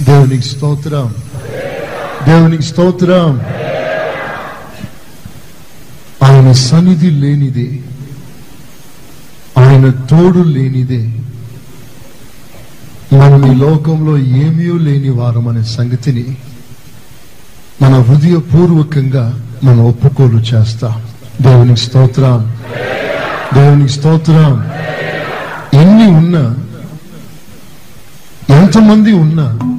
దేవునికి స్తోత్రం దేవునికి స్తోత్రం ఆయన సన్నిధి లేనిదే ఆయన తోడు లేనిదే మనం ఈ లోకంలో ఏమీ లేని వారం అనే సంగతిని మన హృదయపూర్వకంగా మనం ఒప్పుకోలు చేస్తాం. దేవునికి స్తోత్రం. దేవునికి స్తోత్రం. ఎన్ని ఉన్నా ఎంతమంది ఉన్నా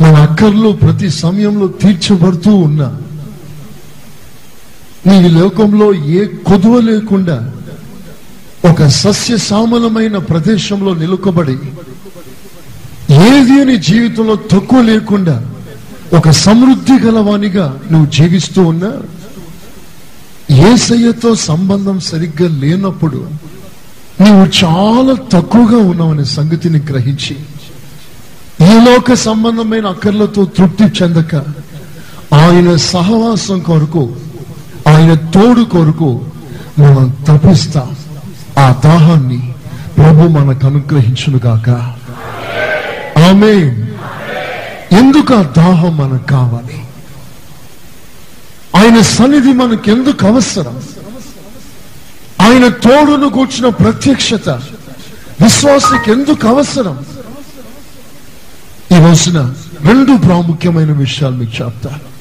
మన అక్కర్లో ప్రతి సమయంలో తీర్చబడుతూ ఉన్నా నీ లోకంలో ఏ కొదువ లేకుండా ఒక సస్య సామలమైన ప్రదేశంలో నిలుకబడి ఏది అని జీవితంలో తక్కువ లేకుండా ఒక సమృద్ధి గలవానిగా నువ్వు జీవిస్తూ ఉన్నా ఏసయ్యతో సంబంధం సరిగ్గా లేనప్పుడు నువ్వు చాలా తక్కువగా ఉన్నావనే సంగతిని గ్రహించి ఈ లోక సంబంధమైన అక్కర్లతో తృప్తి చెందక ఆయన సహవాసం కొరకు ఆయన తోడు కొరకు మనం తపిస్తాం ఆ దాహాన్ని ప్రభు మనకు అనుగ్రహించును గాక ఆమె ఎందుకు ఆ దాహం మనకు కావాలి? ఆయన సన్నిధి మనకు ఎందుకు అవసరం? ఆయన తోడును కూర్చున్న ప్రత్యక్షత విశ్వాసకి ఎందుకు అవసరం? ఈ రోజున రెండు ప్రాముఖ్యమైన విషయాలు మీకు చెప్తాను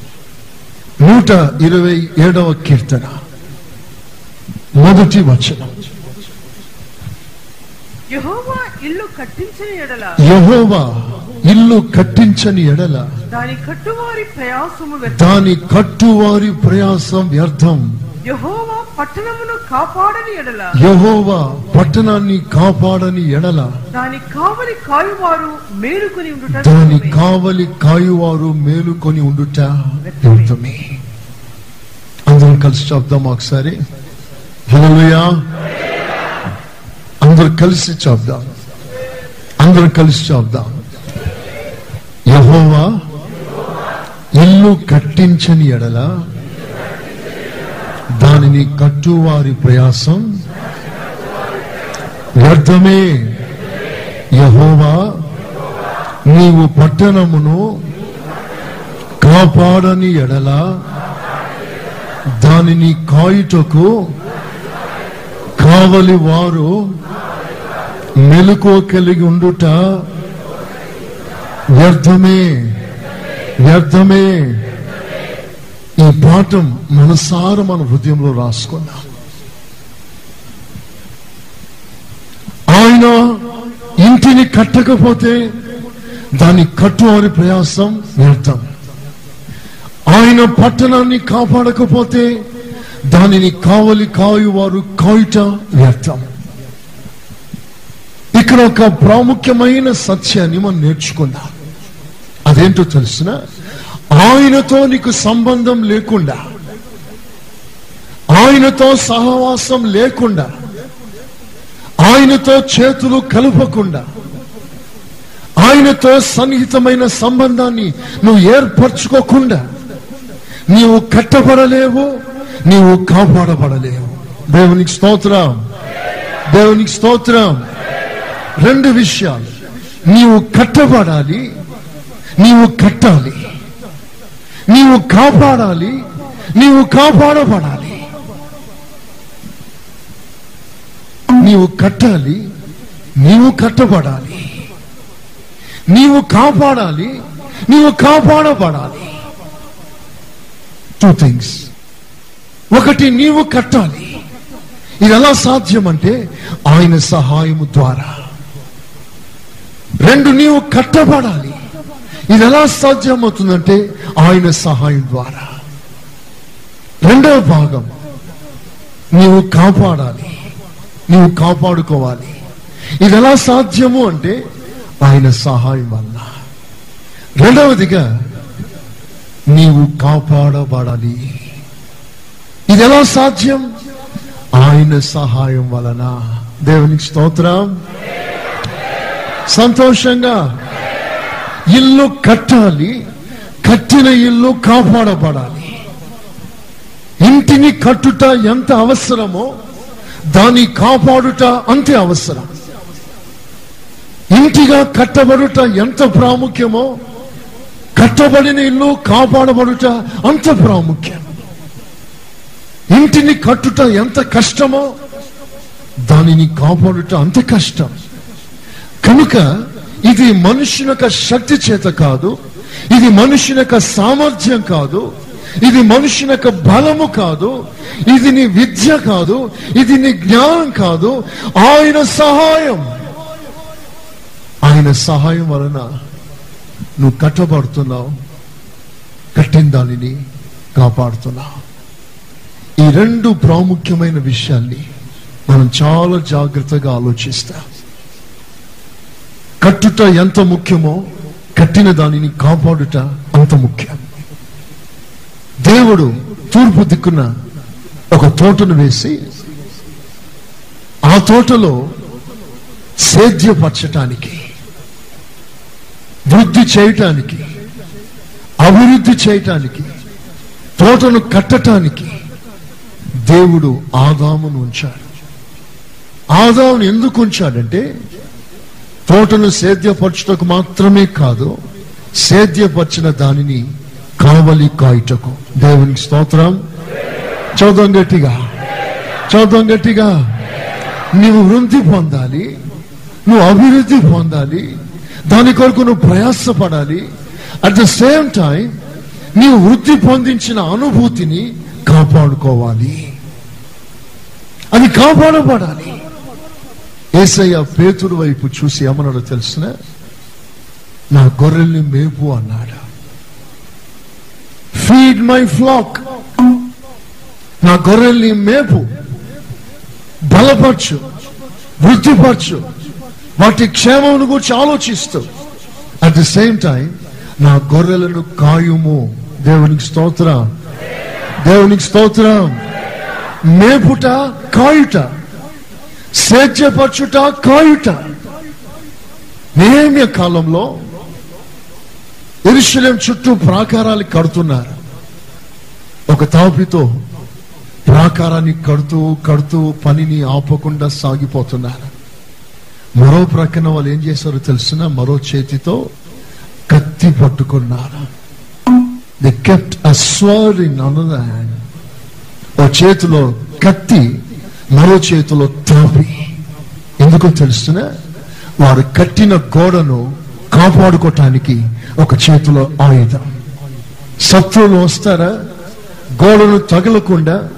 నూట ఇరవై ఏడవ కీర్తన. మొదటి వచనం. యెహోవా ఇల్లు కట్టించిన ఎడల. యహోవా ఇల్లు కట్టించని ఎడల. దాని కట్టువారి ప్రయాసము దాని కట్టువారి ప్రయాసం వ్యర్థం. యెహోవా పట్టణమును కాపాడని ఎడల. యహోవా పట్టణాన్ని కాపాడని ఎడల. దాని కావలి కాయువారు మేలుకొని ఉండుట దాని. కావలి కాయువారు మేలుకొని ఉండుట వ్యర్థమే అందరం కలిసి చెప్దాం ఒకసారి. హల్లెలూయా. అందరు కలిసి చెప్దాం. అందరు కలిసి చెప్దాం. యహోవా ఇల్లు కట్టించని ఎడల. దానిని కట్టువారి ప్రయాసం? వ్యర్థమే. యహోవా నీవు పట్టణమును కాపాడని ఎడల దానిని కాయుటకు కావలి వారు మెలుకో కలిగి ఉండుట వ్యర్థమే. వ్యర్థమే. ఈ పాఠం మనసార మన హృదయంలో రాసుకున్నాం. ఆయన ఇంటిని కట్టకపోతే దాన్ని కట్టువారి ప్రయాసం వ్యర్థం. ఆయన పట్టణాన్ని కాపాడకపోతే దానిని కావలి కాయువారు కాయుట వ్యర్థం. ఇక్కడ ఒక ప్రాముఖ్యమైన సత్యాన్ని మనం నేర్చుకున్నాం. అదేంటో తెలిసిన? ఆయనతో నీకు సంబంధం లేకుండా ఆయనతో సహవాసం లేకుండా ఆయనతో చేతులు కలపకుండా ఆయనతో సన్నిహితమైన సంబంధాన్ని నువ్వు ఏర్పరచుకోకుండా నీవు కట్టబడలేవు నీవు కాపాడబడలేవు. దేవునికి స్తోత్రం. దేవునికి స్తోత్రం. రెండు విషయాలు. నీవు కట్టబడాలి నీవు కట్టాలి. నీవు కాపాడాలి నీవు కాపాడబడాలి. నీవు కట్టాలి నీవు కట్టబడాలి. నీవు కాపాడాలి నీవు కాపాడబడాలి. టూ థింగ్స్ ఒకటి నీవు కట్టాలి. ఇది ఎలా సాధ్యం అంటే ఆయన సహాయము ద్వారా. రెండు నీవు కట్టబడాలి. ఇది ఎలా సాధ్యమవుతుందంటే ఆయన సహాయం ద్వారా. రెండవ భాగం నీవు కాపాడాలి. నీవు కాపాడుకోవాలి. ఇది ఎలా సాధ్యము అంటే ఆయన సహాయం వల్ల. రెండవదిగా నీవు కాపాడబడాలి. ఇది ఎలా సాధ్యం? ఆయన సహాయం వలన. దేవునికి స్తోత్రం. సంతోషంగా ఇల్లు కట్టాలి కట్టిన ఇల్లు కాపాడబడాలి. ఇంటిని కట్టుట ఎంత అవసరమో దాన్ని కాపాడుట అంతే అవసరం. ఇంటిగా కట్టబడుట ఎంత ప్రాముఖ్యమో కట్టబడిన ఇల్లు కాపాడబడుట అంత ప్రాముఖ్యం. ఇంటిని కట్టుట ఎంత కష్టమో దానిని కాపాడుట అంత కష్టం. కనుక ఇది మనుషుని యొక్క శక్తి చేత కాదు ఇది మనుషుని యొక్క సామర్థ్యం కాదు ఇది మనుషుని యొక్క బలము కాదు ఇది నీ విద్య కాదు ఇది నీ జ్ఞానం కాదు ఆయన సహాయం. ఆయన సహాయం వలన నువ్వు కట్టబడుతున్నావు కట్టిన దానిని కాపాడుతున్నావు. ఈ రెండు ప్రాముఖ్యమైన విషయాల్ని మనం చాలా జాగ్రత్తగా ఆలోచిస్తాం. కట్టుట ఎంత ముఖ్యమో కట్టిన దానిని కాపాడుట అంత ముఖ్యం. దేవుడు తూర్పు దిక్కున ఒక తోటను వేసి ఆ తోటలో సేద్యపరచటానికి వృద్ధి చేయటానికి అభివృద్ధి చేయటానికి తోటను కట్టటానికి దేవుడు ఆదామును ఉంచాడు. ఆదామును ఎందుకు ఉంచాడంటే తోటను సేద్యపరచుటకు మాత్రమే కాదు సేద్యపరిచిన దానిని కావలి కాయటకు. దేవునికి స్తోత్రం. చదువు గట్టిగా. చదువు గట్టిగా. నువ్వు వృద్ధి పొందాలి నువ్వు అభివృద్ధి పొందాలి దాని కొరకు నువ్వు ప్రయాసపడాలి. అట్ ద సేమ్ టైం నీవు వృద్ధి పొందించిన అనుభూతిని కాపాడుకోవాలి. అది కాపాడబడాలి. ఏసయ్య పేతుడు వైపు చూసి ఏమన్నాడో తెలుసిన? నా గొర్రెల్ని మేపు అన్నాడు. ఫీడ్ మై ఫ్లాక్ నా గొర్రెల్ని మేపు. బలపరచు. వృద్ధిపరచు. వాటి క్షేమమును గురించి ఆలోచిస్తూ. అట్ ది సేమ్ టైం నా గొర్రెలను కాయుము. దేవునికి స్తోత్రం. దేవునికి స్తోత్రం. మేపుట కాయుట. సేద్యపరచుట కాయుట. నేమ్య కాలంలో ఎరుశలేం చుట్టూ ప్రాకారాలు కడుతున్నారు. ఒక తాపితో ప్రాకారాన్ని కడుతూ కడుతూ పనిని ఆపకుండా సాగిపోతున్నారు. మరో ప్రక్కన వాళ్ళు ఏం చేశారో తెలిసిన? మరో చేతితో కత్తి పట్టుకున్నారు. They kept a in another hand ఓ చేతిలో కత్తి మరో చేతిలో తాపి. ఎందుకో తెలుస్తున్నా? వారు కట్టిన గోడను కాపాడుకోవటానికి ఒక చేతిలో ఆయుధం. శత్రువులు వస్తారా? గోడను తగలకుండా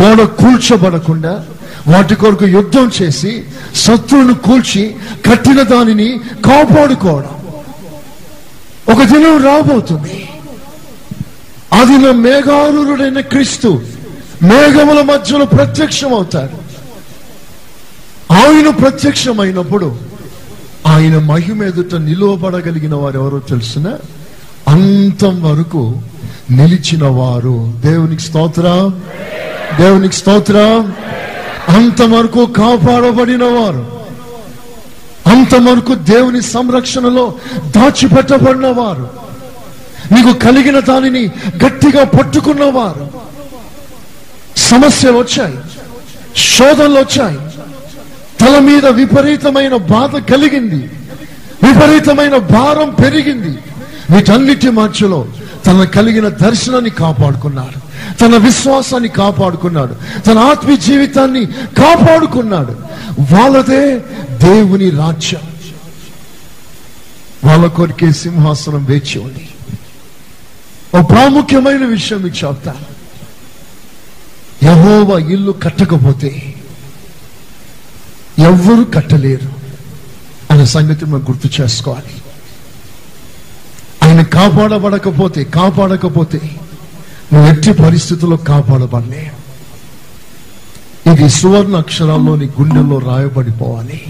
గోడ కూల్చబడకుండా వాటి కొరకు యుద్ధం చేసి శత్రువును కూల్చి కట్టిన దానిని కాపాడుకోవడం. ఒక దినం రాబోతుంది. అది నా మేఘారుడైన క్రీస్తు మేఘముల మధ్యలో ప్రత్యక్షం అవుతాడు ఆయన ప్రత్యక్షమైనప్పుడు ఆయన మహిమ ఎదుట నిలువబడగలిగిన వారు ఎవరో తెలిసిన? అంతం వరకు నిలిచిన వారు. దేవునికి స్తోత్రం. దేవునికి స్తోత్రం. అంతవరకు కాపాడబడిన వారు. అంతవరకు దేవుని సంరక్షణలో దాచిపెట్టబడిన వారు. నీకు కలిగిన దానిని గట్టిగా పట్టుకున్నవారు సమస్యలు వచ్చాయి శోధనలు వచ్చాయి. తల మీద విపరీతమైన బాధ కలిగింది. విపరీతమైన భారం పెరిగింది. వీటన్నిటి మధ్యలో తన కలిగిన దర్శనాన్ని కాపాడుకున్నాడు. తన విశ్వాసాన్ని కాపాడుకున్నాడు. తన ఆత్మీయ జీవితాన్ని కాపాడుకున్నాడు. వాళ్ళదే దేవుని రాజ్యం. వాళ్ళ కొరికే సింహాసనం వేచి ఉంది. ఓ ప్రాముఖ్యమైన విషయం మీకు చెప్తాను. యహోవ ఇల్లు కట్టకపోతే ఎవ్వరు కట్టలేరు అనే సంగతి మనం గుర్తు చేసుకోవాలి. ఆయన కాపాడబడకపోతే కాపాడకపోతే నువ్వు ఎట్టి పరిస్థితుల్లో కాపాడబడలే. ఇది సువర్ణ అక్షరాల్లోని గుండెల్లో రాయబడిపోవాలి.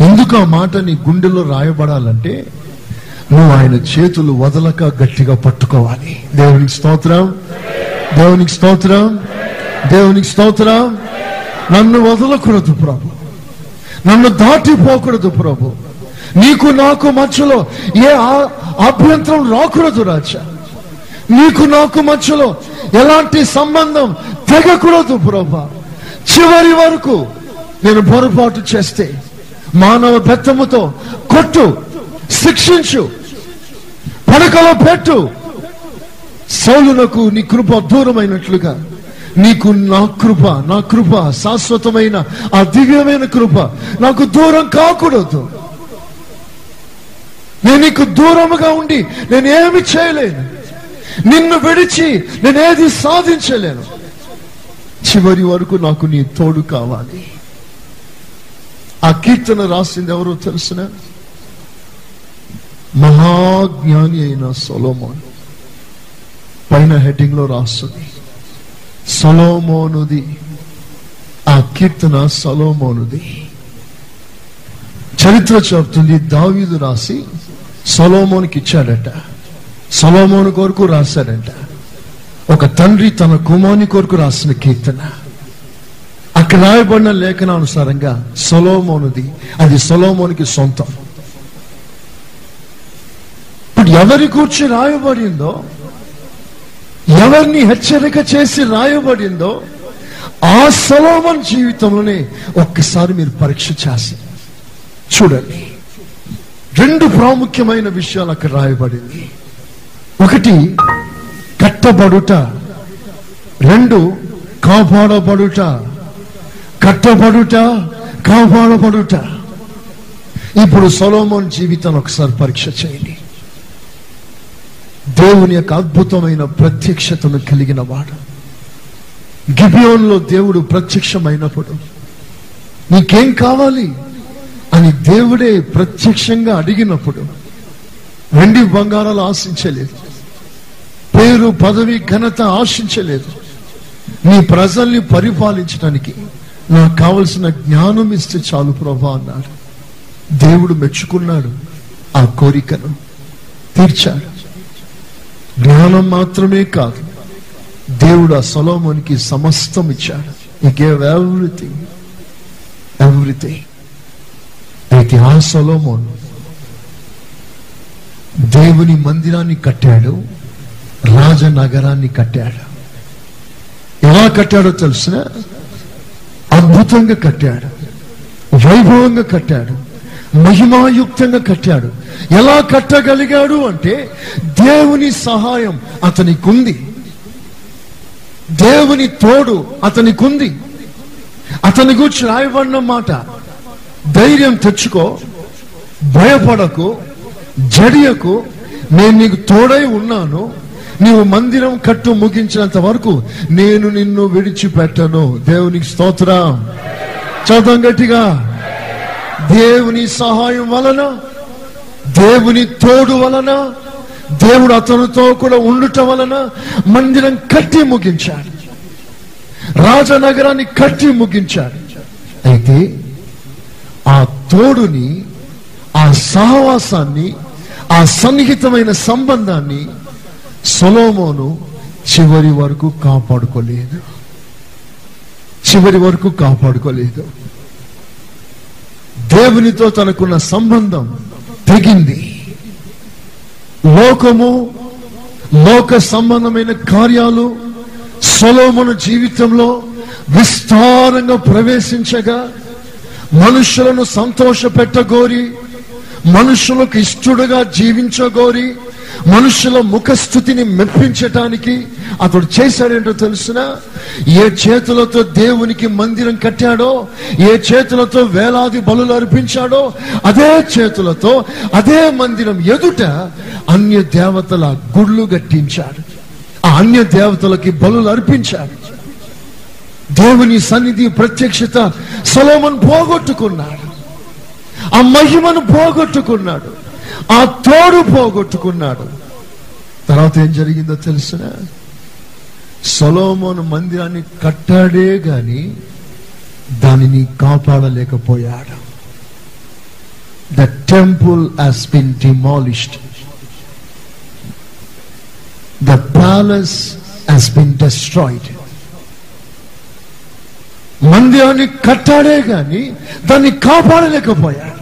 ఎందుకు ఆ మాట నీ గుండెల్లో రాయబడాలంటే నువ్వు ఆయన చేతులు వదలక గట్టిగా పట్టుకోవాలి. దేవునికి స్తోత్రం. దేవునికి స్తోత్రం. దేవునికి స్తోత్రం. నన్ను వదలకూడదు ప్రభు. నన్ను దాటిపోకూడదు ప్రభు. నీకు నాకు మధ్యలో ఏ ఆ- అభ్యంతరం రాకూడదు రాజా. నీకు నాకు మధ్యలో ఎలాంటి సంబంధం తెగకూడదు ప్రభా. చివరి వరకు నేను పొరపాటు చేస్తే మానవ బెత్తముతో కొట్టు శిక్షించు పడకలో పెట్టు సౌలునకు నీ కృప దూరమైనట్లుగా నీకు నా కృప నా కృప శాశ్వతమైన ఆ దివ్యమైన కృప. నాకు దూరం కాకూడదు. నేను నీకు దూరముగా ఉండి నేను ఏమి చేయలేను. నిన్ను విడిచి నేను ఏది సాధించలేను. చివరి వరకు నాకు నీ తోడు కావాలి. ఆ కీర్తన రాసింది ఎవరో తెలుసిన? మహాజ్ఞాని అయిన సొలోమోన్. పైన హెడ్డింగ్లో రాస్తుంది. సలోమోనుది. ఆ కీర్తన సలోమోనుది. చరిత్ర చెబుతుంది దావీదు రాసి సలోమోనికి ఇచ్చాడట. సలోమోను కొరకు రాశాడంట. ఒక తండ్రి తన కుమారుని కొరకు రాసిన కీర్తన. అక్కడ రాయబడిన లేఖనానుసారంగా సొలోమోనుది అది సొలోమోనికి సొంతం. ఇప్పుడు ఎవరి కూర్చి రాయబడిందో ఎవరిని హెచ్చరిక చేసి రాయబడిందో ఆ సలోమన్ జీవితంలోనే ఒక్కసారి మీరు పరీక్ష చేసి చూడండి. రెండు ప్రాముఖ్యమైన విషయాలు అక్కడ రాయబడింది. ఒకటి కట్టబడుట. రెండు కాపాడబడుట. కట్టబడుట కాపాడబడుట. ఇప్పుడు సొలోమోన్ జీవితాన్ని ఒకసారి పరీక్ష చేయండి. దేవుని యొక్క అద్భుతమైన ప్రత్యక్షతను కలిగిన వాడు. గిబియోన్లో దేవుడు ప్రత్యక్షమైనప్పుడు నీకేం కావాలి? అని దేవుడే ప్రత్యక్షంగా అడిగినప్పుడు వెండి బంగారాలు ఆశించలేదు. పేరు పదవి ఘనత ఆశించలేదు. నీ ప్రజల్ని పరిపాలించడానికి నాకు కావలసిన జ్ఞానం ఇస్తే చాలు ప్రభా అన్నాడు. దేవుడు మెచ్చుకున్నాడు. ఆ కోరికను తీర్చాడు. జ్ఞానం మాత్రమే కాదు దేవుడు ఆ సొలోమోనికి సమస్తం ఇచ్చాడు. ఈ గేవ్ ఎవ్రీథింగ్ ఎవ్రీథింగ్ అయితే ఆ సొలోమోన్ దేవుని మందిరాన్ని కట్టాడు రాజనగరాన్ని కట్టాడు. ఎలా కట్టాడో తెలిసిన? అద్భుతంగా కట్టాడు వైభవంగా కట్టాడు. మహిమాయుక్తంగా కట్టాడు. ఎలా కట్టగలిగాడు అంటే దేవుని సహాయం అతనికి ఉంది దేవుని తోడు అతనికుంది. అతని గురించి రాయబడిన మాట ధైర్యం తెచ్చుకో భయపడకు జడియకు నేను నీకు తోడై ఉన్నాను. నీవు మందిరం కట్టు ముగించినంత వరకు నేను నిన్ను విడిచిపెట్టను. దేవునికి స్తోత్రం. చదవం గట్టిగా. దేవుని సహాయం వలన దేవుని తోడు వలన దేవుడు అతనితో కూడా ఉండుట వలన మందిరం కట్టి ముగించాడు. రాజనగరాన్ని కట్టి ముగించాడు. అయితే ఆ తోడుని ఆ సహవాసాన్ని ఆ సన్నిహితమైన సంబంధాన్ని సొలోమోను చివరి వరకు కాపాడుకోలేదు. చివరి వరకు కాపాడుకోలేదు. దేవునితో తనకున్న సంబంధం తెగింది. లోకము లోక సంబంధమైన కార్యాలు సొలోమను జీవితంలో విస్తారంగా ప్రవేశించగా మనుషులను సంతోష పెట్టగోరి మనుషులకు ఇష్టడుగా జీవించగోరి మనుషుల ముఖస్థుతిని మెప్పించటానికి అతడు చేశాడేంటో తెలుసిన? ఏ చేతులతో దేవునికి మందిరం కట్టాడో ఏ చేతులతో వేలాది బలులు అర్పించాడో అదే చేతులతో అదే మందిరం ఎదుట అన్య దేవతల గుళ్ళు కట్టించాడు. ఆ అన్య దేవతలకి బలులు అర్పించాడు. దేవుని సన్నిధి ప్రత్యక్షత సలోమన్ పోగొట్టుకున్నాడు. ఆ మహిమను పోగొట్టుకున్నాడు. ఆ తోడు పోగొట్టుకున్నాడు. తర్వాత ఏం జరిగిందో తెలుసిన సొలోమోను మందిరాన్ని కట్టాడే గాని దానిని కాపాడలేకపోయాడు. The temple has been demolished the palace has been destroyed మందిరాన్ని కట్టాడే గాని దాన్ని కాపాడలేకపోయాడు.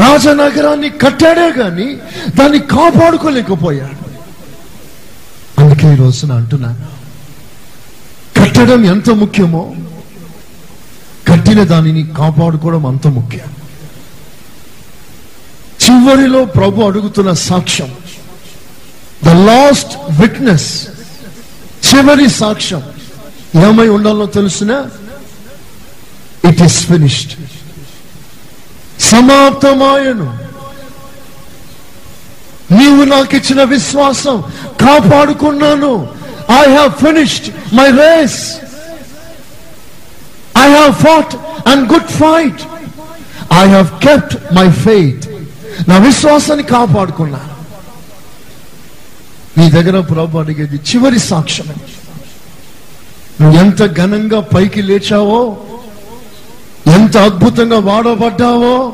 రాజనగరాన్ని కట్టాడే కానీ దాన్ని కాపాడుకోలేకపోయాడు. అందుకే ఈ రోజున అంటున్నాను కట్టడం ఎంత ముఖ్యమో కట్టిన దానిని కాపాడుకోవడం అంత ముఖ్యం. చివరిలో ప్రభు అడుగుతున్న సాక్ష్యం ద లాస్ట్ విట్నెస్ చివరి సాక్ష్యం ఏమై ఉండాలో తెలిసిన? ఇట్ ఈస్ ఫినిష్డ్ సమాప్తమాయను. నీవు నాకు ఇచ్చిన విశ్వాసం కాపాడుకున్నాను. I have finished my race I have fought and good fight I have kept my faith నా విశ్వాసాన్ని కాపాడుకున్నాను నీ దగ్గర ప్రభు అడిగేది చివరి సాక్ష్యం నువ్వు ఎంత ఘనంగా పైకి లేచావో ఎంత అద్భుతంగా వాడబడ్డావో?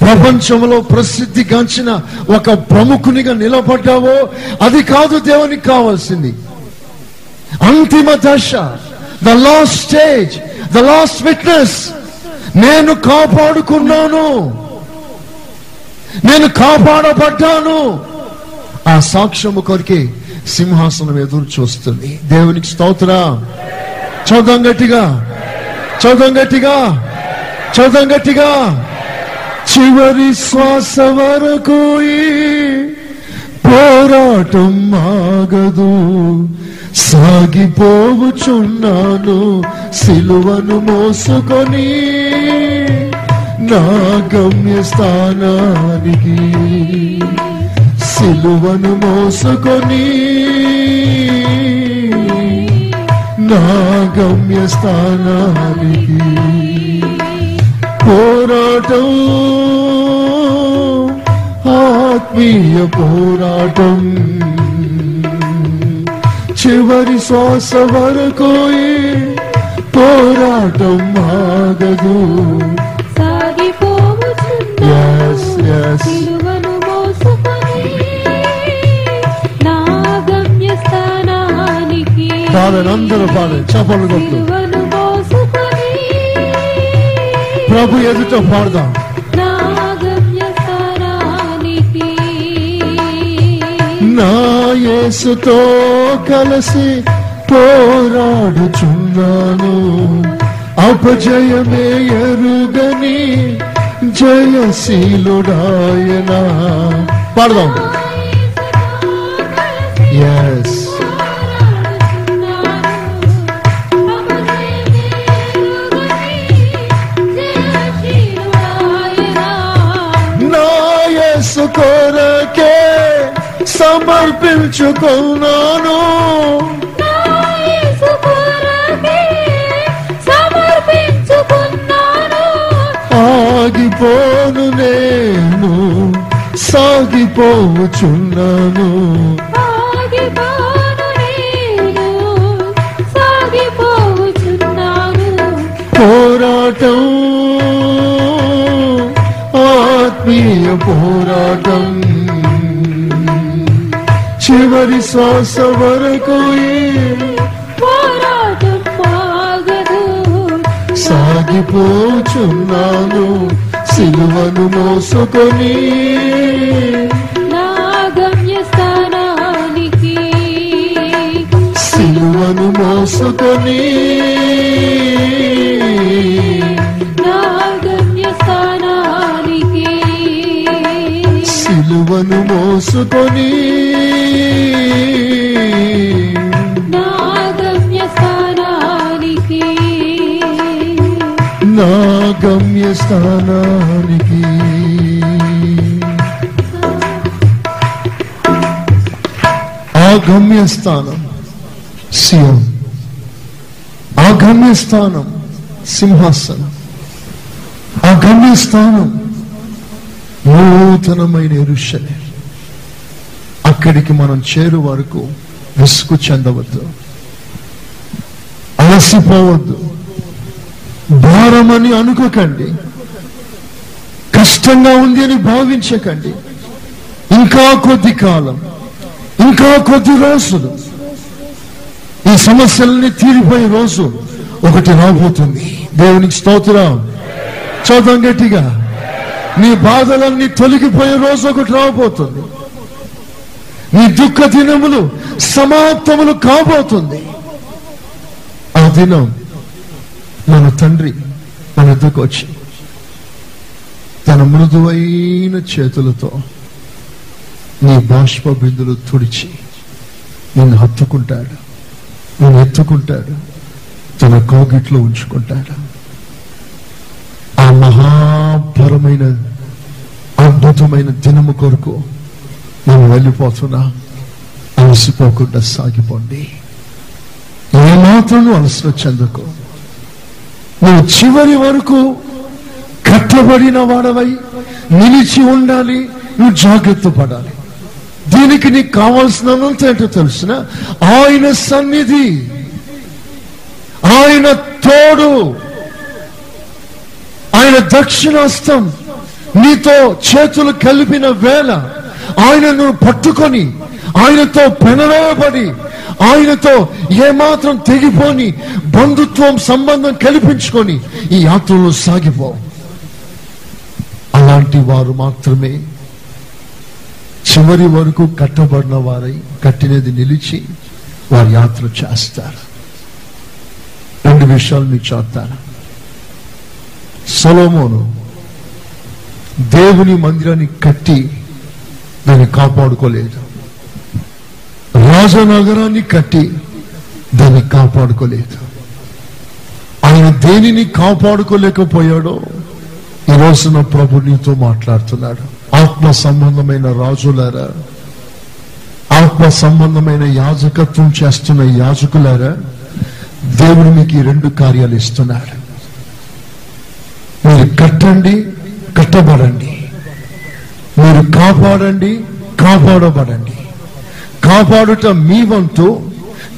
ప్రపంచంలో ప్రసిద్ధిగాంచిన ఒక ప్రముఖునిగా నిలబడ్డావో? అది కాదు దేవునికి కావాల్సింది. అంతిమ దశ the last stage the last witness నేను కాపాడుకున్నాను. నేను కాపాడబడ్డాను. ఆ సాక్ష్యము కొరికే సింహాసనం ఎదురు చూస్తుంది. దేవునికి స్తోత్ర. చౌదం గట్టిగా. చౌదం గట్టిగా. చౌదం గట్టిగా. చివరి శ్వాస వరకు పోరాటం ఆగదు. సాగిపోవుచున్నాను సిలువను మోసుకొని నా గమ్య స్థానానికి. సిలువను మోసుకొని నా గమ్య స్థానానికి పోరాటం ఆత్మీయ పోరాటం చివరి శ్వాస వరకు పోరాటం ఆగదు Yes, yes. పాడండి అందరూ పాడండి చపలు కొట్టు. ప్రభు ఎదుట పాడదాం. నా యేసుతో కలిసి పోరాడుచున్నాను. అపజయమే ఎరుగని జయశీలుడాయనా. పాడదాం. ఎస్ సమర్పించుకున్నాను. ఆగిపోను నేను సాగిపోచున్నాను పోరాటం ఆత్మీయ పోరాటం. చివరి శ్వాస వరకు సాగిపోచున్నాను సిలువను మోసుకొని. స్థానానికి. ఆ స్థానం సియం ఆ స్థానం సింహాసనం. ఆ స్థానం నూతనమైన ఎరుషలే అక్కడికి మనం చేరు వరకు విసుగు చెందవద్దు. అలసిపోవద్దు. భారమని అనుకోకండి. కష్టంగా ఉంది అని భావించకండి. ఇంకా కొద్ది కాలం ఇంకా కొద్ది రోజులు. ఈ సమస్యలన్నీ తీరిపోయే రోజు ఒకటి రాబోతుంది. దేవునికి స్తోత్రం. చదువు గట్టిగా. నీ బాధలన్నీ తొలగిపోయే రోజు ఒకటి రాబోతుంది. నీ దుఃఖ దినములు సమాప్తములు కాబోతుంది. ఆ దినం మన తండ్రి తన ఎద్దుకు వచ్చి తన మృదువైన చేతులతో నీ బాష్ప బిందులు తుడిచి నిన్ను హత్తుకుంటాడు. నిన్ను ఎత్తుకుంటాడు. తన కోగిట్లో ఉంచుకుంటాడు. ఆ మహాపరమైన అద్భుతమైన దినము కొరకు నేను వెళ్ళిపోతున్నా. అలసిపోకుండా సాగిపోండి. ఏమాత్రం నువ్వు అలసిన చెందకు. నువ్వు చివరి వరకు కట్టబడిన వాడవై నిలిచి ఉండాలి నువ్వు జాగ్రత్త పడాలి. దీనికి నీకు కావాల్సినంత ఏంటో తెలుసిన? ఆయన సన్నిధి ఆయన తోడు ఆయన దక్షిణాస్తం నీతో చేతులు కలిపిన వేళ ఆయనను పట్టుకొని ఆయనతో పెనవేయబడి ఆయనతో ఏమాత్రం తెగిపోని బంధుత్వం సంబంధం కల్పించుకొని ఈ యాత్రలో సాగిపో. అలాంటి వారు మాత్రమే చివరి వరకు కట్టబడిన వారై కట్టినది నిలిచి వారి యాత్ర చేస్తారు. రెండు విషయాలు మీకు చెప్తాను. సొలోమోను దేవుని మందిరాన్ని కట్టి దాన్ని కాపాడుకోలేదు. రాజనగరాన్ని కట్టి దాన్ని కాపాడుకోలేదు. ఆయన దేనిని కాపాడుకోలేకపోయాడో ఈ రోజున ప్రభు నీతో మాట్లాడుతున్నాడు. ఆత్మ సంబంధమైన రాజులారా ఆత్మ సంబంధమైన యాజకత్వం చేస్తున్న యాజకులారా దేవుడు మీకు ఈ రెండు కార్యాలు ఇస్తున్నాడు. మీరు కట్టండి కట్టబడండి. మీరు కాపాడండి కాపాడబడండి. కాపాడుట మీ వంతు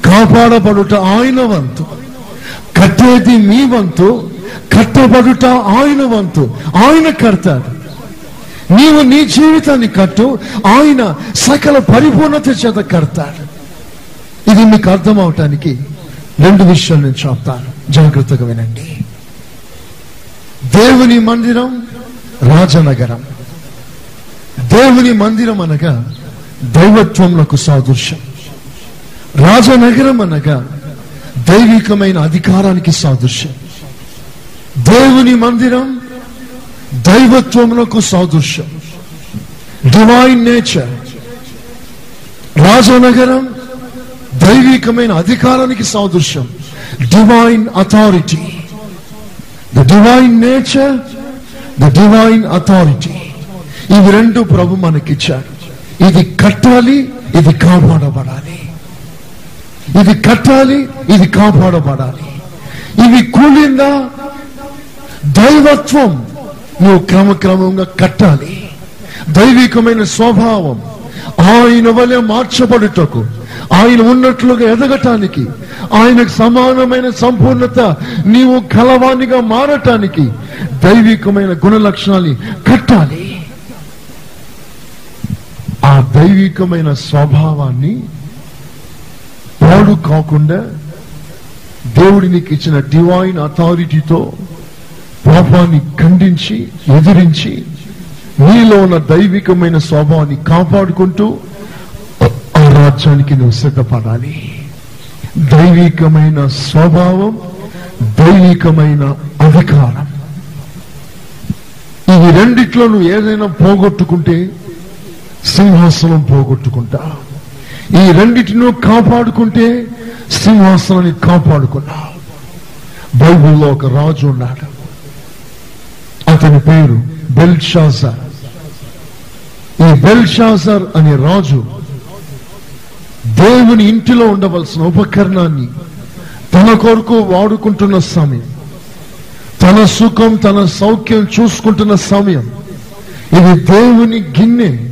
కాపాడబడుట ఆయన వంతు కట్టేది మీ వంతు కట్టబడుట ఆయన వంతు ఆయన కడతాడు నీవు నీ జీవితాన్ని కట్టు ఆయన సకల పరిపూర్ణత చేత కడతాడు ఇది మీకు అర్థం అవటానికి రెండు విషయాలు నేను చెప్తాను. జాగ్రత్తగా వినండి. దేవుని మందిరం రాజనగరం. దేవుని మందిరం అనగా దైవత్వములకు సాదృశ్యం. రాజనగరం అనగా దైవికమైన అధికారానికి సాదృశ్యం. దేవుని మందిరం దైవత్వములకు సాదృశ్యం. డివైన్ నేచర్ రాజనగరం దైవికమైన అధికారానికి సాదృశ్యం. Divine authority the divine nature the divine authority ఇవి రెండు ప్రభు మనకిచ్చాడు ఇది కట్టాలి ఇది కాపాడబడాలి. ఇది కట్టాలి ఇది కాపాడబడాలి. ఇవి కూలిందా? దైవత్వం. నువ్వు క్రమక్రమంగా కట్టాలి. దైవికమైన స్వభావం. ఆయన వలె మార్చబడుటకు ఆయన ఉన్నట్లుగా ఎదగటానికి ఆయనకు సమానమైన సంపూర్ణత నీవు కలవానిగా మారటానికి దైవికమైన గుణ లక్షణాన్ని కట్టాలి ఆ దైవికమైన స్వభావాన్ని పాడు కాకుండా దేవుడి నీకు ఇచ్చిన డివైన్ అథారిటీతో పాపాన్ని ఖండించి ఎదిరించి నీలో ఉన్న దైవికమైన స్వభావాన్ని కాపాడుకుంటూ ఆ రాజ్యానికి నువ్వు సిద్ధపడాలి. దైవికమైన స్వభావం దైవికమైన అధికారం. ఇవి రెండిట్లో నువ్వు ఏదైనా పోగొట్టుకుంటే సింహాసనం పోగొట్టుకుంటా. ఈ రెండిటిని కాపాడుకుంటే సింహాసనాన్ని కాపాడుకున్నా. బైబుల్లో ఒక రాజు ఉన్నాడు. అతని పేరు బెల్షాజర్. ఈ బెల్షాజర్ అనే రాజు దేవుని ఇంటిలో ఉండవలసిన ఉపకరణాన్ని తన కొరకు వాడుకుంటున్న సమయం తన సుఖం తన సౌఖ్యం చూసుకుంటున్న సమయం. ఇది దేవుని గిన్నె.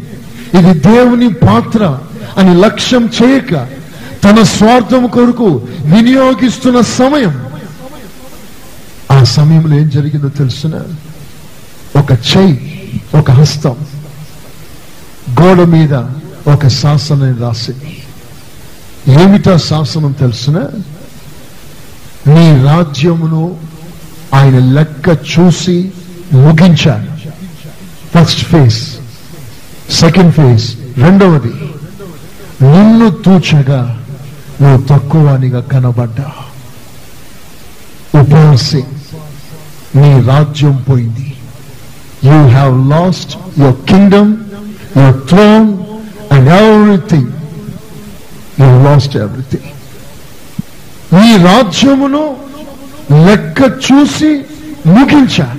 ఇది దేవుని పాత్ర అని లక్ష్యం చేయక తన స్వార్థం కొరకు వినియోగిస్తున్న సమయం. ఆ సమయంలో ఏం జరిగిందో తెలుసిన? ఒక చెయ్యి ఒక హస్తం గోడ మీద ఒక శాసనం రాసి ఏమిటా శాసనం తెలుసిన? నీ రాజ్యమును ఆయన లెక్క చూసి ముగించాడు. ఫస్ట్ ఫేస్ సెకండ్ ఫేజ్ రెండవది నిన్ను తూచగా నువ్వు తక్కువనిగా కనబడ్డా. ఉపవాసి నీ రాజ్యం పోయింది. You have lost your kingdom your throne and everything you lost everything నీ రాజ్యమును లెక్క చూసి ముగించా.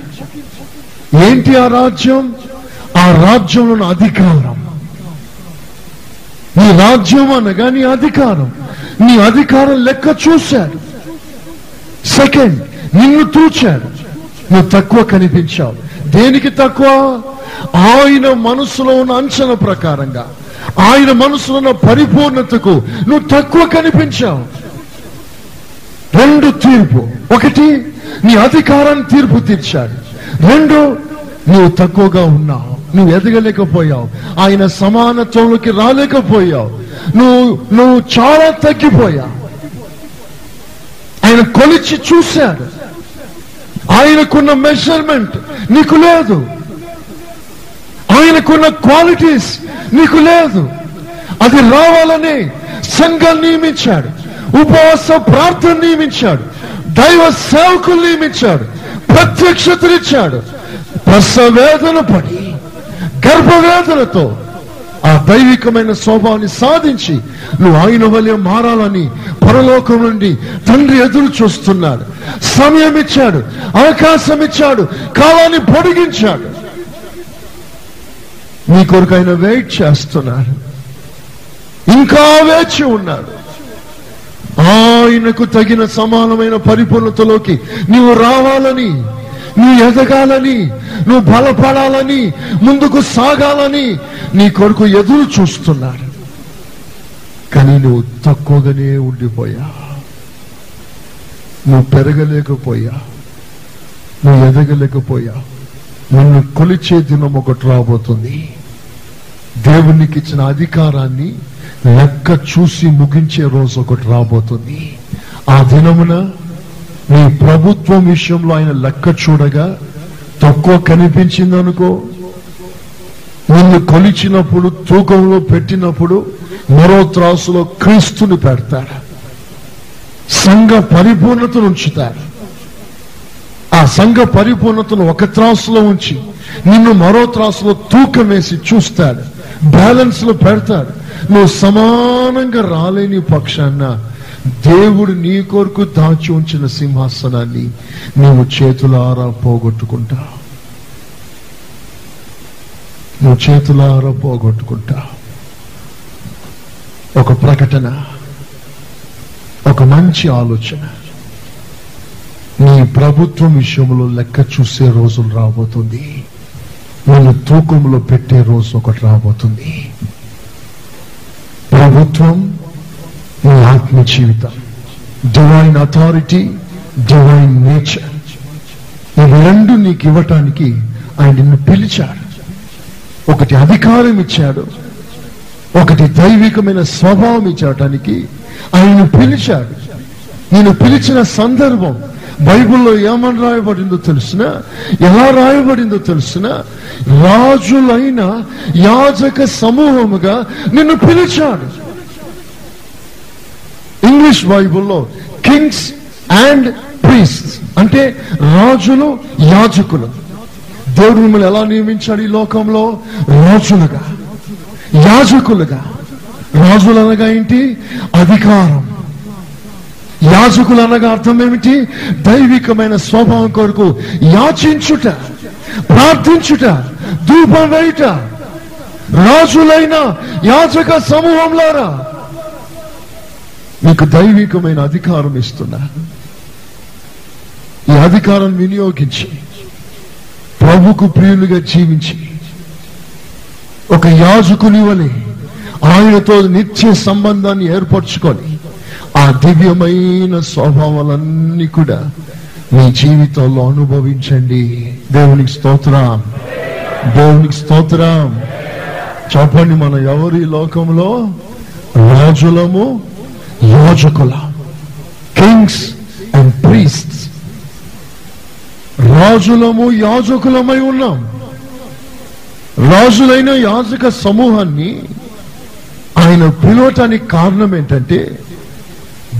ఏంటి ఆ రాజ్యం? రాజ్యంలో అధికారం. నీ రాజ్యం అనగా నీ అధికారం. నీ అధికారం లెక్క చూశాడు. సెకండ్ నిన్ను తూచాడు. నువ్వు తక్కువ కనిపించావు. దేనికి తక్కువ? ఆయన మనసులో ఉన్న అంచనా ప్రకారంగా. ఆయన మనసులో ఉన్న పరిపూర్ణతకు నువ్వు తక్కువ కనిపించావు. రెండు తీర్పు. ఒకటి నీ అధికారాన్ని తీర్పు తీర్చాడు. రెండు నువ్వు తక్కువగా ఉన్నావు. నువ్వు ఎదగలేకపోయావు. ఆయన సమానత్వంలోకి రాలేకపోయావు. నువ్వు నువ్వు చాలా తగ్గిపోయావు. ఆయన కొలిచి చూశాడు. ఆయనకున్న మెజర్మెంట్ నీకు లేదు. ఆయనకున్న క్వాలిటీస్ నీకు లేదు. అది రావాలని సంఘం నియమించాడు. ఉపవాస ప్రార్థన నియమించాడు. దైవ సేవకులు నియమించాడు. ప్రత్యక్షతనిచ్చాడు. ప్రసవేదన పడి గర్భవేదనతో ఆ దైవికమైన స్వభావాన్ని సాధించి నువ్వు ఆయన వలె మారాలని పరలోకం నుండి తండ్రి ఎదురు చూస్తున్నాడు. సమయం ఇచ్చాడు అవకాశం ఇచ్చాడు కాలాన్ని పొడిగించాడు. నీ కొరకు ఆయన వెయిట్ చేస్తున్నాడు. ఇంకా వేచి ఉన్నాడు. ఆయనకు తగిన సమానమైన పరిపూర్ణతలోకి నీవు రావాలని నువ్వు ఎదగాలని నువ్వు బలపడాలని ముందుకు సాగాలని నీ కొరకు ఎదురు చూస్తున్నాడు కానీ నువ్వు తక్కువగానే ఉండిపోయా. నువ్వు పెరగలేకపోయా. నువ్వు ఎదగలేకపోయా. నిన్ను కొలిచే దినం ఒకటి రాబోతుంది. దేవునికి ఇచ్చిన అధికారాన్ని లెక్క చూసి ముగించే రోజు ఒకటి రాబోతుంది. ఆ దినమున నీ ప్రభుత్వం విషయంలో ఆయన లెక్క చూడగా తక్కువ కనిపించింది అనుకో నిన్ను కొలిచినప్పుడు తూకంలో పెట్టినప్పుడు మరో త్రాసులో క్రీస్తుని పెడతాడు. సంఘ పరిపూర్ణతను ఉంచుతాడు. ఆ సంఘ పరిపూర్ణతను ఒక త్రాసులో ఉంచి నిన్ను మరో త్రాసులో తూకం వేసి చూస్తాడు. బ్యాలెన్స్లో పెడతాడు. నువ్వు సమానంగా రాలేని పక్షాన్న దేవుడు నీ కొరకు దాచి ఉంచిన సింహాసనాన్ని నీవు చేతులారా పోగొట్టుకుంటా. నువ్వు చేతులారా పోగొట్టుకుంటా. ఒక ప్రకటన ఒక మంచి ఆలోచన. నీ ప్రభుత్వం విషయంలో లెక్క చూసే రోజులు రాబోతుంది. నిన్ను తూకంలో పెట్టే రోజు ఒకటి రాబోతుంది. ప్రభుత్వం నీ ఆత్మ జీవితం. డివైన్ అథారిటీ డివైన్ నేచర్ ఇవి రెండు నీకు ఇవ్వటానికి ఆయన నిన్ను పిలిచాడు. ఒకటి అధికారం ఇచ్చాడు. ఒకటి దైవికమైన స్వభావం ఇచ్చటానికి ఆయన పిలిచాడు. నేను పిలిచిన సందర్భం బైబిల్లో ఏమని రాయబడిందో తెలిసిన ఎలా రాయబడిందో తెలుసిన రాజులైన యాజక సమూహముగా నిన్ను పిలిచాడు. ఇంగ్లీష్ బైబుల్లో కింగ్స్ అండ్ ప్రీస్ట్ అంటే రాజులు యాజకులు. దేవుడు మిమ్మల్ని ఎలా నియమించాడు ఈ లోకంలో? రాజులుగా యాజకులుగా. రాజులు అనగా ఏంటి? అధికారం. యాజకులు అనగా అర్థం ఏమిటి? దైవికమైన స్వభావం కొరకు యాచించుట ప్రార్థించుట ధూపం వేయుట. రాజులైన యాజక సమూహంలారా మీకు దైవికమైన అధికారం ఇస్తున్నా. ఈ అధికారం వినియోగించి ప్రభుకు ప్రియులుగా జీవించి ఒక యాజకుని వలె ఆయనతో నిత్య సంబంధాన్ని ఏర్పరచుకొని ఆ దివ్యమైన స్వభావాలన్నీ కూడా మీ జీవితంలో అనుభవించండి. దేవునికి స్తోత్రం. దేవునికి స్తోత్రం. చెప్పండి మన ఎవరి లోకంలో? రాజులము యాజకుల కింగ్స్ అండ్ ప్రీస్ట్స్ రాజులము యాజకులమై ఉన్నాం. రాజులైన యాజక సమూహాన్ని ఆయన పిలవటానికి కారణం ఏంటంటే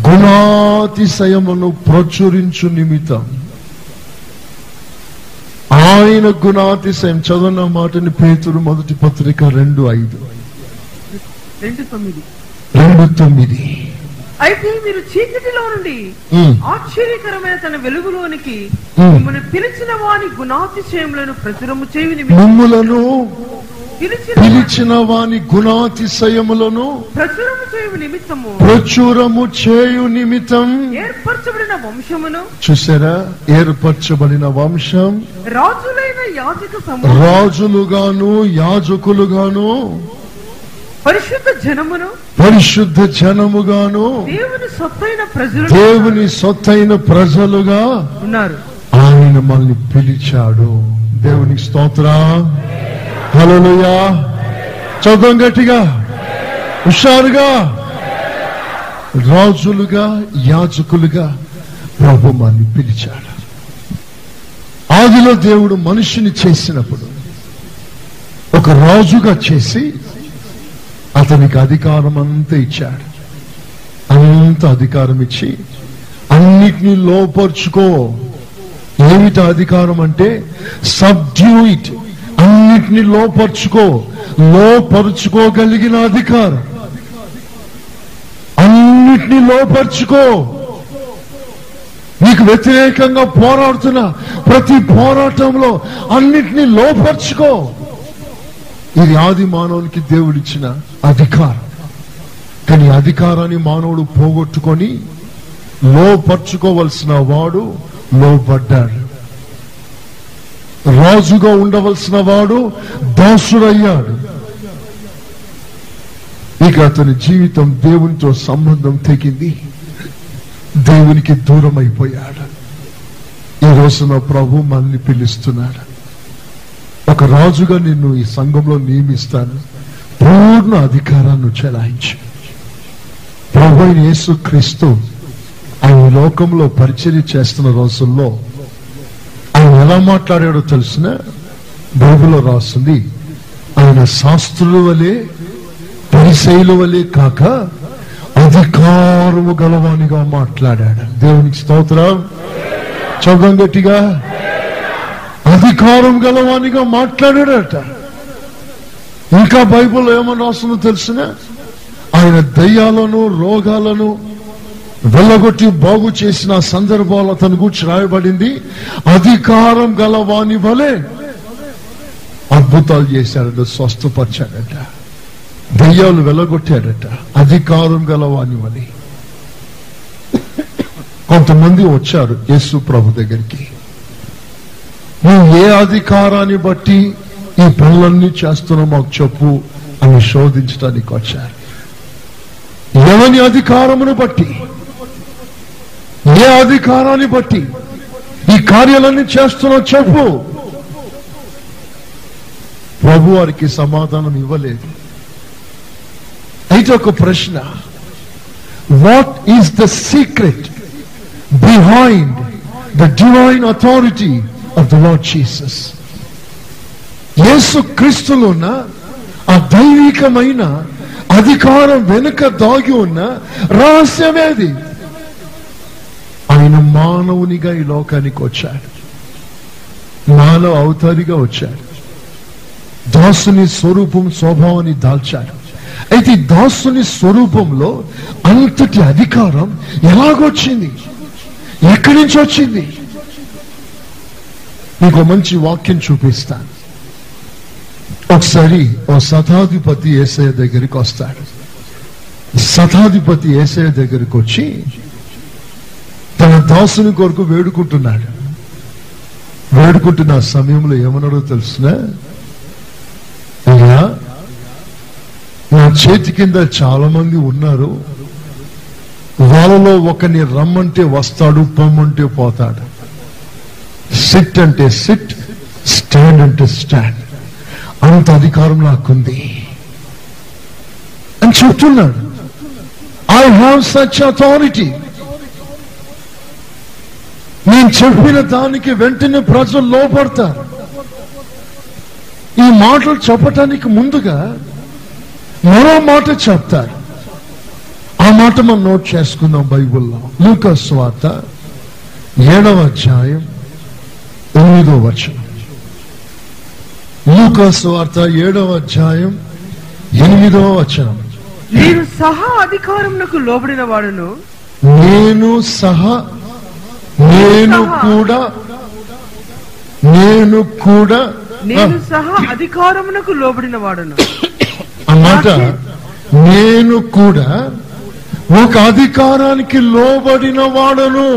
గుణాతిశయమును ప్రచురించు నిమిత్తం. ఆయన గుణాతిశయం చదువున్న మాటని పేతురు మొదటి పత్రిక రెండు ఐదు. రెండు తొమ్మిది. అయితే మీరు చీకటిలో నుండి ఆశ్చర్యకరమైన తన వెలుగులోనికి. మిమ్మల్ని పిలిచిన వాని గుణాతిశయములను ప్రచురము చేయు నిమిత్తం మిమ్ములను పిలిచిన వాని గుణాతిశయములను ప్రచురము చేయు నిమిత్తము ప్రచురము చేయు నిమిత్తం ఏర్పరచబడిన వంశమును చూసారా? ఏర్పరచబడిన వంశం రాజులైన యాజక రాజులుగాను యాజకులుగాను పరిశుద్ధ జనమును పరిశుద్ధ జనముగాను దేవుని సొత్తైన ప్రజలు దేవుని సొత్తైన ప్రజలుగా ఉన్నారు. ఆయన మనల్ని పిలిచాడు. దేవునికి స్తోత్ర. హలోయా చదవం గట్టిగా. హుషారుగా. రాజులుగా యాజకులుగా ప్రభు మనల్ని పిలిచాడు. ఆదిలో దేవుడు మనిషిని చేసినప్పుడు ఒక రాజుగా చేసి అతనికి అధికారం అంతా ఇచ్చాడు. అంత అధికారం ఇచ్చి అన్నిటినీ లోపరుచుకో. ఏమిటి అధికారం అంటే? సబ్డ్యూ ఇట్ అన్నిటినీ లోపరుచుకో. లోపరుచుకోగలిగిన అధికారం. అన్నిటినీ లోపరుచుకో. నీకు వ్యతిరేకంగా పోరాడుతున్న ప్రతి పోరాటంలో అన్నిటినీ లోపరుచుకో. ఇది ఆది మానవునికి దేవుడిచ్చిన అధికారం. కానీ అధికారాన్ని మానవుడు పోగొట్టుకొని లోపరుచుకోవలసిన వాడు లోపడ్డాడు రాజుగా ఉండవలసిన వాడు దాసుడయ్యాడు. ఇక అతని జీవితం దేవునితో సంబంధం తెగింది. దేవునికి దూరం అయిపోయాడు ఈ రోజున ప్రభు మనల్ని పిలుస్తున్నాడు. ఒక రాజుగా నిన్ను ఈ సంఘంలో నియమిస్తాను. పూర్ణ అధికారాన్ని చెలాయించు. ప్రభు యేసు క్రీస్తు ఆయన లోకంలో పరిచయం చేస్తున్న రోజుల్లో ఆయన ఎలా మాట్లాడాడో తెలిసిన బైబిల్లో రాస్తుంది ఆయన శాస్త్రుల వలె పరిశైల వలె కాక అధికారము గలవానిగా మాట్లాడాడు. దేవునికి స్తోత్రం. చదవం గట్టిగా. అధికారం గలవానిగా మాట్లాడాడట. ఇంకా బైబిల్ ఏమని రాస్తుందో తెలిసిన? ఆయన దయ్యాలను రోగాలను వెళ్ళగొట్టి బాగు చేసిన సందర్భాలు అతని గురించి రాయబడింది. అధికారం గలవాని వలె అద్భుతాలు చేశాడట స్వస్థపరిచాడట. దయ్యాలు వెళ్ళగొట్టాడట అధికారం గలవాని వలె. కొంతమంది వచ్చారు యేసు ప్రభు దగ్గరికి. నువ్వు ఏ అధికారాన్ని బట్టి ఈ పనులన్నీ చేస్తున్నావు మాకు చెప్పు అని శోధించడానికి వచ్చారు. ఎవని అధికారమును బట్టి ఏ అధికారాన్ని బట్టి ఈ కార్యాలన్నీ చేస్తున్నావు చెప్పు. ప్రభు వారికి సమాధానం ఇవ్వలేదు. అయితే ఒక ప్రశ్న what is the secret behind the divine authority of the Lord Jesus Yesu క్రీస్తులో ఉన్న ఆ దైవికమైన అధికారం వెనుక దాగి ఉన్న రహస్యమేది? ఆయన మానవునిగా ఈ లోకానికి వచ్చాడు. మానవ అవతారిగా వచ్చాడు. దాసుని స్వరూపం స్వభావాన్ని దాల్చాడు. అయితే దాసుని స్వరూపంలో అంతటి అధికారం ఎలాగొచ్చింది? ఎక్కడి నుంచి వచ్చింది? నీకు మంచి వాక్యం చూపిస్తాను. ఒకసారి ఓ శతాధిపతి ఏసయ దగ్గరికి వస్తాడు. శతాధిపతి ఏసయ్య దగ్గరికి వచ్చి తన దాసుని కొరకు వేడుకుంటున్నాడు. వేడుకుంటున్న సమయంలో ఏమన్నాడో తెలిసిన? అయ్యా నా చేతి కింద చాలా మంది ఉన్నారు. వాళ్ళలో ఒకని రమ్మంటే వస్తాడు పొమ్మంటే పోతాడు. సిట్ అంటే సిట్ స్టాండ్ అంటే స్టాండ్ అంత అధికారం నాకుంది. అని చెప్తున్నాడు ఐ హ్యావ్ సచ్ అథారిటీ నేను చెప్పిన దానికి వెంటనే ప్రజలు లోపడతారు. ఈ మాటలు చెప్పటానికి ముందుగా మరో మాట చెప్తారు. ఆ మాట మనం నోట్ చేసుకుందాం బైబుల్లో. లూకస్ వార్త ఏడవ అధ్యాయం. ఎనిమిదో వచనం. లూకాసు వార్త ఏడవ అధ్యాయం ఎనిమిదవ వచనం. నేను సహా అధికారమునకు లోబడిన వాడును? నేను సహా నేను కూడా నేను కూడా నేను సహా అధికారమునకు లోబడిన వాడును. అన్నమాట నేను కూడా ఒక అధికారానికి లోబడిన వాడను.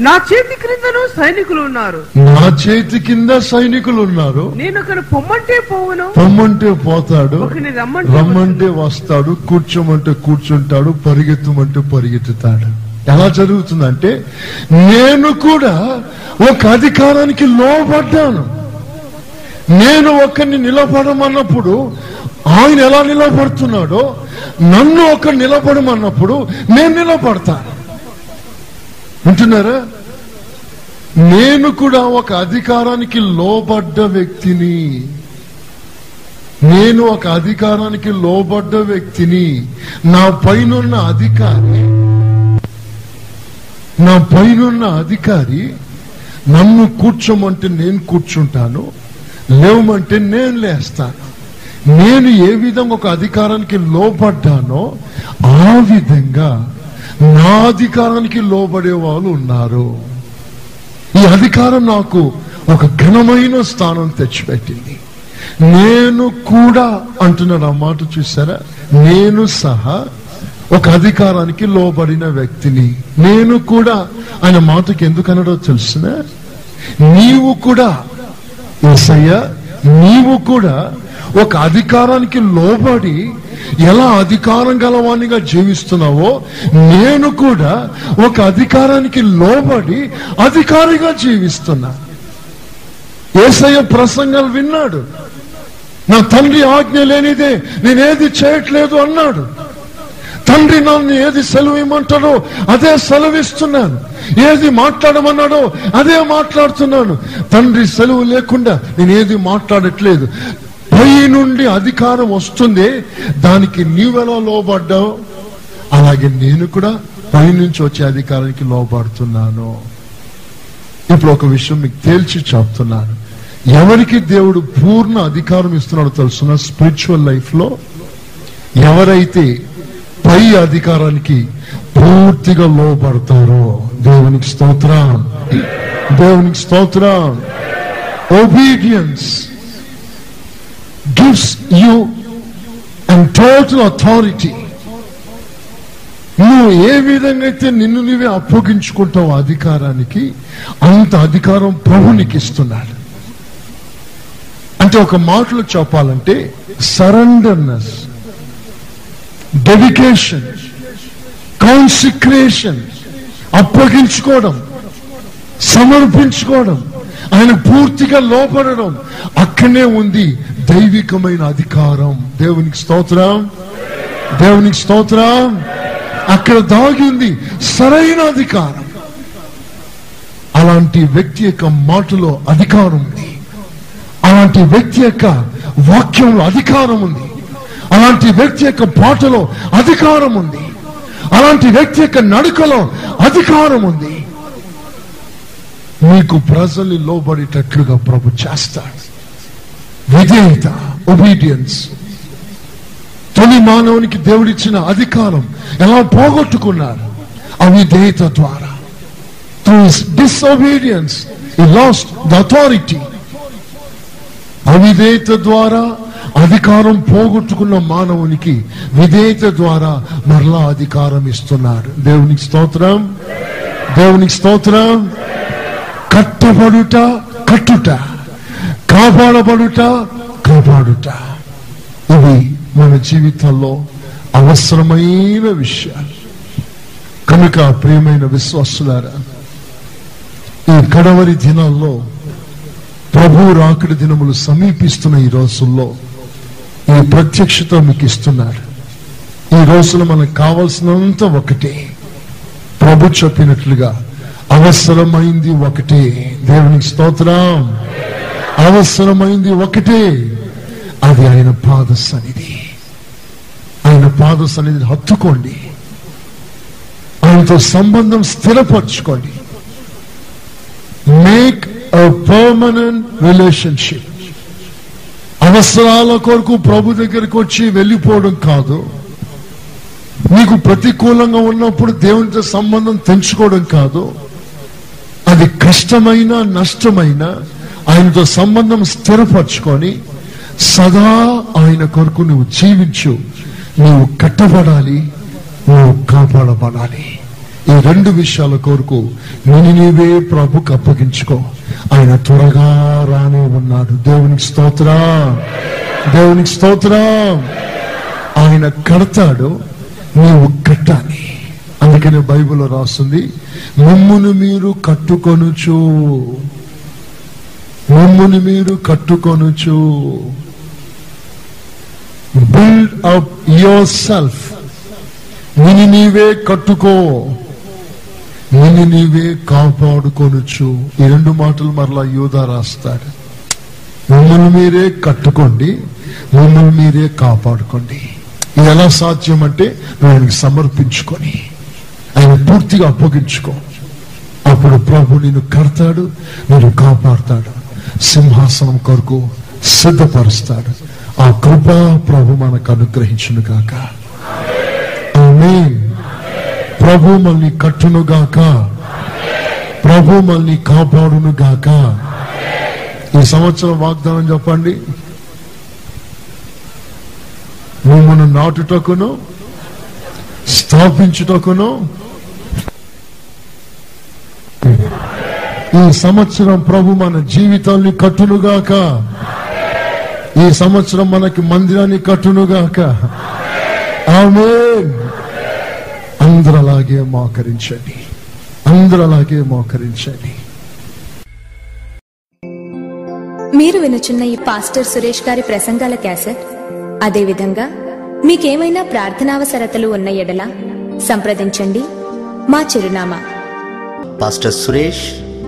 నా చేతి క్రిందను సైనికులు ఉన్నారు. నా చేతి కింద సైనికులు ఉన్నారు. నేను అక్కడ పొమ్మంటే పోవును. పొమ్మంటే పోతాడు. రమ్మంటే రమ్మంటే వస్తాడు. కూర్చోమంటే కూర్చుంటాడు. పరిగెత్తమంటే పరిగెత్తుతాడు. ఎలా జరుగుతుందంటే నేను కూడా ఒక అధికారానికి లోబడ్డాను. నేను ఒకరిని నిలబడమన్నప్పుడు ఆయన ఎలా నిలబడుతున్నాడో నన్ను ఒక నిలబడమన్నప్పుడు నేను నిలబడతాను. వింటున్నారా నేను కూడా ఒక అధికారానికి లోబడ్డ వ్యక్తిని. నేను ఒక అధికారానికి లోబడ్డ వ్యక్తిని. నా పైనున్న అధికారి నా పైనున్న అధికారి నన్ను కూర్చోమంటే నేను కూర్చుంటాను లేవమంటే నేను లేస్తాను. నేను ఏ విధంగా ఒక అధికారానికి లోబడ్డానో ఆ విధంగా నా అధికారానికి లోబడే వాళ్ళు ఉన్నారు. ఈ అధికారం నాకు ఒక ఘనమైన స్థానం తెచ్చిపెట్టింది. నేను కూడా అంటున్నాడు ఆ మాట చూసారా? నేను సహా ఒక అధికారానికి లోబడిన వ్యక్తిని. నేను కూడా ఆయన మాటకి ఎందుకనడో తెలుసిన? నీవు కూడా ఏసయ్య నీవు కూడా ఒక అధికారానికి లోబడి ఎలా అధికారం గలవాణిగా జీవిస్తున్నావో నేను కూడా ఒక అధికారానికి లోబడి అధికారిగా జీవిస్తున్నా. ఏసయ్య ప్రసంగాలు విన్నాడు. నా తండ్రి ఆజ్ఞ లేనిదే నేనేది చేయట్లేదు అన్నాడు. తండ్రి నన్ను ఏది సెలవు ఇమ్మంటాడో అదే సెలవిస్తున్నాను. ఏది మాట్లాడమన్నాడో అదే మాట్లాడుతున్నాను. తండ్రి సెలవు లేకుండా నేను ఏది మాట్లాడట్లేదు. పై నుండి అధికారం వస్తుంది. దానికి నీవెలా లోబడ్డావు? అలాగే నేను కూడా పై నుంచి వచ్చే అధికారానికి లోబడుతున్నాను. ఇప్పుడు ఒక విషయం మీకు తేల్చి చెప్తున్నాను. ఎవరికి దేవుడు పూర్ణ అధికారం ఇస్తున్నాడో తెలుసున్న స్పిరిచువల్ లైఫ్లో ఎవరైతే పై అధికారానికి పూర్తిగా లోపడతారో దేవునికి స్తోత్రం. దేవునికి స్తోత్రం. Obedience gives you and total authority నువ్వు ఏ విధంగా అయితే నిన్ను నువ్వే అప్పగించుకుంటావు అధికారానికి అంత అధికారం ప్రభునికి ఇస్తున్నాడు. అంటే ఒక మాటలో చెప్పాలంటే సరెండర్నెస్ డెడికేషన్ కాన్సిక్రేషన్ అప్పగించుకోవడం సమర్పించుకోవడం ఆయన పూర్తిగా లోపడడం అక్కడనే ఉంది దైవికమైన అధికారం. దేవునికి స్తోత్రం. దేవునికి స్తోత్రం. అక్కడ దాగి ఉంది సరైన అధికారం. అలాంటి వ్యక్తి యొక్క మాటలో అధికారం ఉంది. అలాంటి వ్యక్తి యొక్క వాక్యంలో అధికారం ఉంది. అలాంటి వ్యక్తి యొక్క పాటలో అధికారం ఉంది. అలాంటి వ్యక్తి యొక్క నడుకలో అధికారం ఉంది. మీకు ప్రజల్ని లోబడేటట్లుగా ప్రభు చేస్తాడు. విధేయత ఒబీడియన్స్ తొలి మానవునికి దేవుడిచ్చిన అధికారం ఎలా పోగొట్టుకున్నారు? అవిధేయత ద్వారా. Through disobedience lost the authority అవిధేయత ద్వారా అధికారం పోగొట్టుకున్న మానవునికి విధేయత ద్వారా మరలా అధికారం ఇస్తున్నాడు దేవునికి స్తోత్రం. దేవునికి స్తోత్రం. కట్టబడుట కట్టుట. కాపాడబడుట కాపాడుట. ఇవి మన జీవితంలో అవసరమైన విషయాలు. కనుక ప్రియమైన విశ్వాసులారా ఈ కడవరి దినాల్లో ప్రభు రాకడి దినములు సమీపిస్తున్న ఈ రోజుల్లో ఈ ప్రత్యక్షత మీకు ఇస్తున్నారు ఈ రోజున మనకు కావలసినంత ఒకటే. ప్రభు చెప్పినట్లుగా అవసరమైంది ఒకటే. దేవునికి స్తోత్రం. అవసరమైంది ఒకటే. అది ఆయన పాద సన్నిధి. ఆయన పాద సన్నిధిని హత్తుకోండి. ఆయనతో సంబంధం స్థిరపరచుకోండి. మేక్ అ పర్మనెంట్ రిలేషన్షిప్ అవసరాల కొరకు ప్రభు దగ్గరికి వచ్చి వెళ్ళిపోవడం కాదు. నీకు ప్రతికూలంగా ఉన్నప్పుడు దేవునితో సంబంధం తెంచుకోవడం కాదు. అది కష్టమైన నష్టమైన ఆయనతో సంబంధం స్థిరపరచుకొని సదా ఆయన కొరకు నువ్వు జీవించు నువ్వు కట్టబడాలి నువ్వు కాపాడబడాలి. ఈ రెండు విషయాల కొరకు నేను నీవే ప్రభుకు అప్పగించుకో. ఆయన త్వరగా రానే ఉన్నాడు. దేవునికి స్తోత్రం. దేవునికి స్తోత్రం. ఆయన కడతాడు నీవు కట్టాలి. అందుకనే బైబిల్లో రాస్తుంది మమ్మును మీరు కట్టుకొనుచు. మమ్మును మీరు కట్టుకొనుచు. బిల్డ్ అప్ యువర్ సెల్ఫ్ నిన్ను నీవే కట్టుకో. నిన్ను నీవే కాపాడుకొనుచు. ఈ రెండు మాటలు మరలా యోధ రాస్తాడు. మిమ్మల్ని మీరే కట్టుకోండి మిమ్మల్ని మీరే కాపాడుకోండి. ఇది ఎలా సాధ్యం అంటే నువ్వు ఆయనకి సమర్పించుకొని ఆయన పూర్తిగా అప్పగించుకో. అప్పుడు ప్రభు నిన్ను కడతాడు నేను కాపాడతాడు సింహాసనం కొరకు సిద్ధపరుస్తాడు. ఆ కృప ప్రభు మనకు అనుగ్రహించును కాక ఆమేన్. ప్రభు మనల్ని కట్టును గాక. ప్రభు మనల్ని కాపాడును గాక. ఈ సంవత్సరం వాగ్దానం చెప్పండి. మిమ్మల్ని నాటుటకును స్థాపించుటకును. ఈ సంవత్సరం ప్రభు మన జీవితాన్ని కట్టునుగాక ఈ సంవత్సరం మనకి మందిరాన్ని కట్టునుగాక ఆమె అందరూ అలాగే మోకరించండి. అందరూ అలాగే మోకరించండి. మీరు వినుచున్న ఈ పాస్టర్ సురేష్ గారి ప్రసంగాల క్యాసెట్? అదేవిధంగా మీకేమైనా ప్రార్థనావసరతలు ఉన్న ఎడల సంప్రదించండి. మా చిరునామా. Pastor Suresh